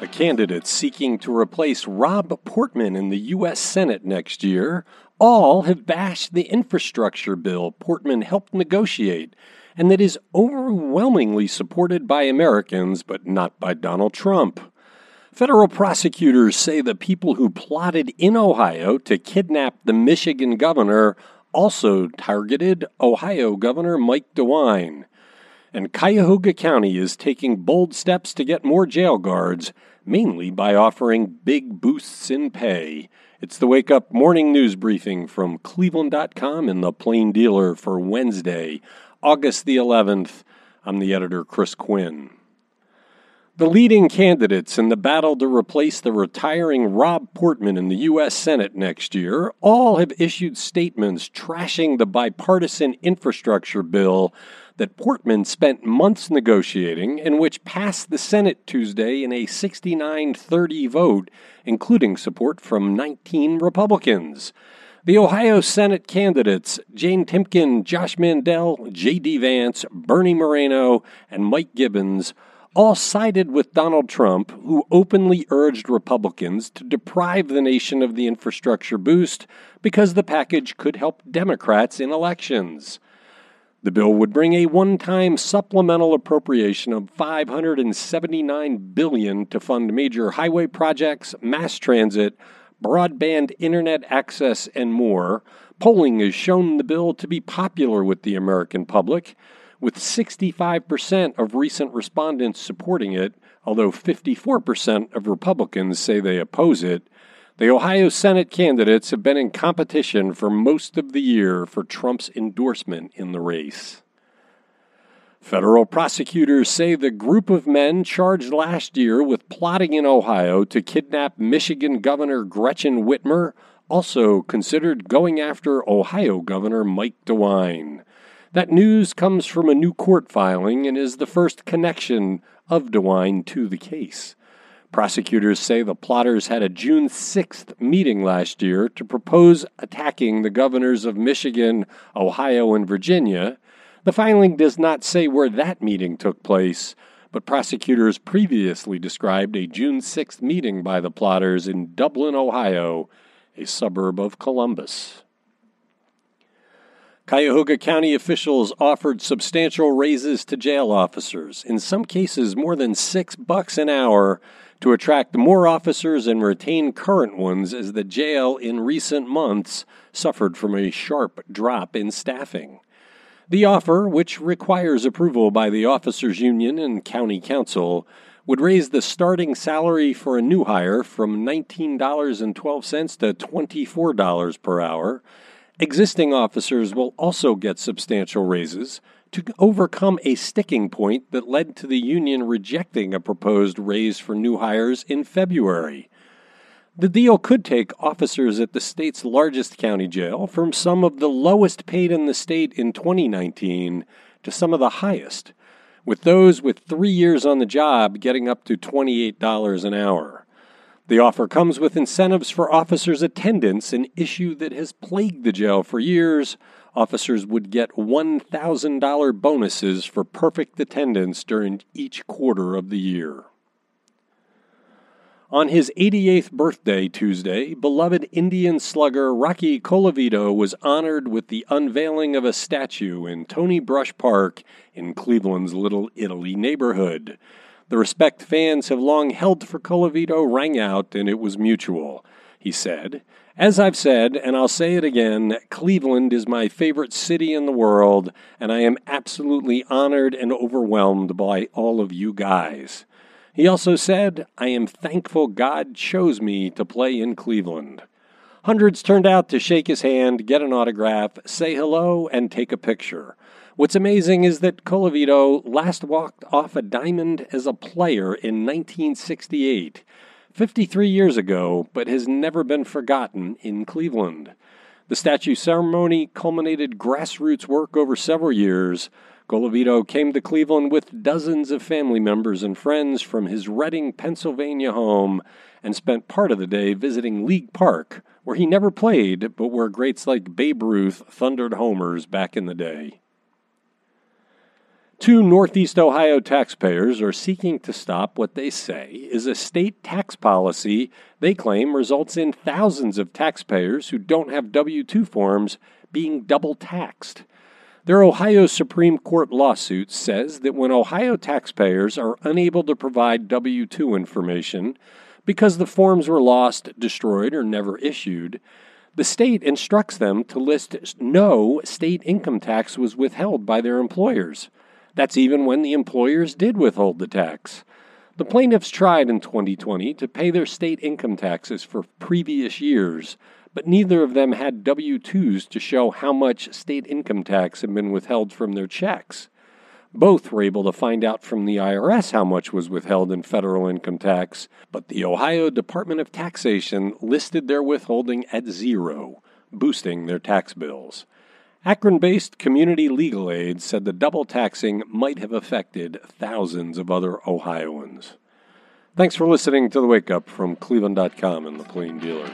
The candidates seeking to replace Rob Portman in the U.S. Senate next year all have bashed the infrastructure bill Portman helped negotiate and that is overwhelmingly supported by Americans but not by Donald Trump. Federal prosecutors say the people who plotted in Ohio to kidnap the Michigan governor also targeted Ohio Governor Mike DeWine. And Cuyahoga County is taking bold steps to get more jail guards mainly by offering big boosts in pay. It's the Wake Up Morning News Briefing from Cleveland.com and the Plain Dealer for Wednesday, August the 11th. I'm the editor, Chris Quinn. The leading candidates in the battle to replace the retiring Rob Portman in the U.S. Senate next year all have issued statements trashing the bipartisan infrastructure bill that Portman spent months negotiating and which passed the Senate Tuesday in a 69 30 vote, including support from 19 Republicans. The Ohio Senate candidates, Jane Timken, Josh Mandel, J.D. Vance, Bernie Moreno, and Mike Gibbons, all sided with Donald Trump, who openly urged Republicans to deprive the nation of the infrastructure boost because the package could help Democrats in elections. The bill would bring a one-time supplemental appropriation of 579 billion to fund major highway projects, mass transit, broadband internet access and more. Polling has shown the bill to be popular with the American public, with 65% of recent respondents supporting it, although 54% of Republicans say they oppose it. The Ohio Senate candidates have been in competition for most of the year for Trump's endorsement in the race. Federal prosecutors say the group of men charged last year with plotting in Ohio to kidnap Michigan Governor Gretchen Whitmer also considered going after Ohio Governor Mike DeWine. That news comes from a new court filing and is the first connection of DeWine to the case. Prosecutors say the plotters had a June 6th meeting last year to propose attacking the governors of Michigan, Ohio, and Virginia. The filing does not say where that meeting took place, but prosecutors previously described a June 6th meeting by the plotters in Dublin, Ohio, a suburb of Columbus. Cuyahoga County officials offered substantial raises to jail officers, in some cases more than six bucks an hour, to attract more officers and retain current ones as the jail in recent months suffered from a sharp drop in staffing. The offer, which requires approval by the officers' union and county council, would raise the starting salary for a new hire from $19.12 to $24 per hour. Existing officers will also get substantial raises, to overcome a sticking point that led to the union rejecting a proposed raise for new hires in February. The deal could take officers at the state's largest county jail from some of the lowest paid in the state in 2019 to some of the highest, with those with three years on the job getting up to $28 an hour. The offer comes with incentives for officers' attendance, an issue that has plagued the jail for years officers would get $1,000 bonuses for perfect attendance during each quarter of the year. On his 88th birthday Tuesday, beloved Indian slugger Rocky Colavito was honored with the unveiling of a statue in Tony Brush Park in Cleveland's Little Italy neighborhood. The respect fans have long held for Colavito rang out, and it was mutual. He said, as I've said, and I'll say it again, Cleveland is my favorite city in the world, and I am absolutely honored and overwhelmed by all of you guys. He also said, I am thankful God chose me to play in Cleveland. Hundreds turned out to shake his hand, get an autograph, say hello, and take a picture. What's amazing is that Colavito last walked off a diamond as a player in 1968. 53 years ago, but has never been forgotten in Cleveland. The statue ceremony culminated grassroots work over several years. Colavito came to Cleveland with dozens of family members and friends from his Reading, Pennsylvania home and spent part of the day visiting League Park, where he never played, but where greats like Babe Ruth thundered homers back in the day. Two Northeast Ohio taxpayers are seeking to stop what they say is a state tax policy they claim results in thousands of taxpayers who don't have W 2 forms being double taxed. Their Ohio Supreme Court lawsuit says that when Ohio taxpayers are unable to provide W 2 information because the forms were lost, destroyed, or never issued, the state instructs them to list no state income tax was withheld by their employers. That's even when the employers did withhold the tax. The plaintiffs tried in 2020 to pay their state income taxes for previous years, but neither of them had W 2s to show how much state income tax had been withheld from their checks. Both were able to find out from the IRS how much was withheld in federal income tax, but the Ohio Department of Taxation listed their withholding at zero, boosting their tax bills. Akron based Community Legal Aid said the double taxing might have affected thousands of other Ohioans. Thanks for listening to the Wake Up from Cleveland.com and the Plain Dealer.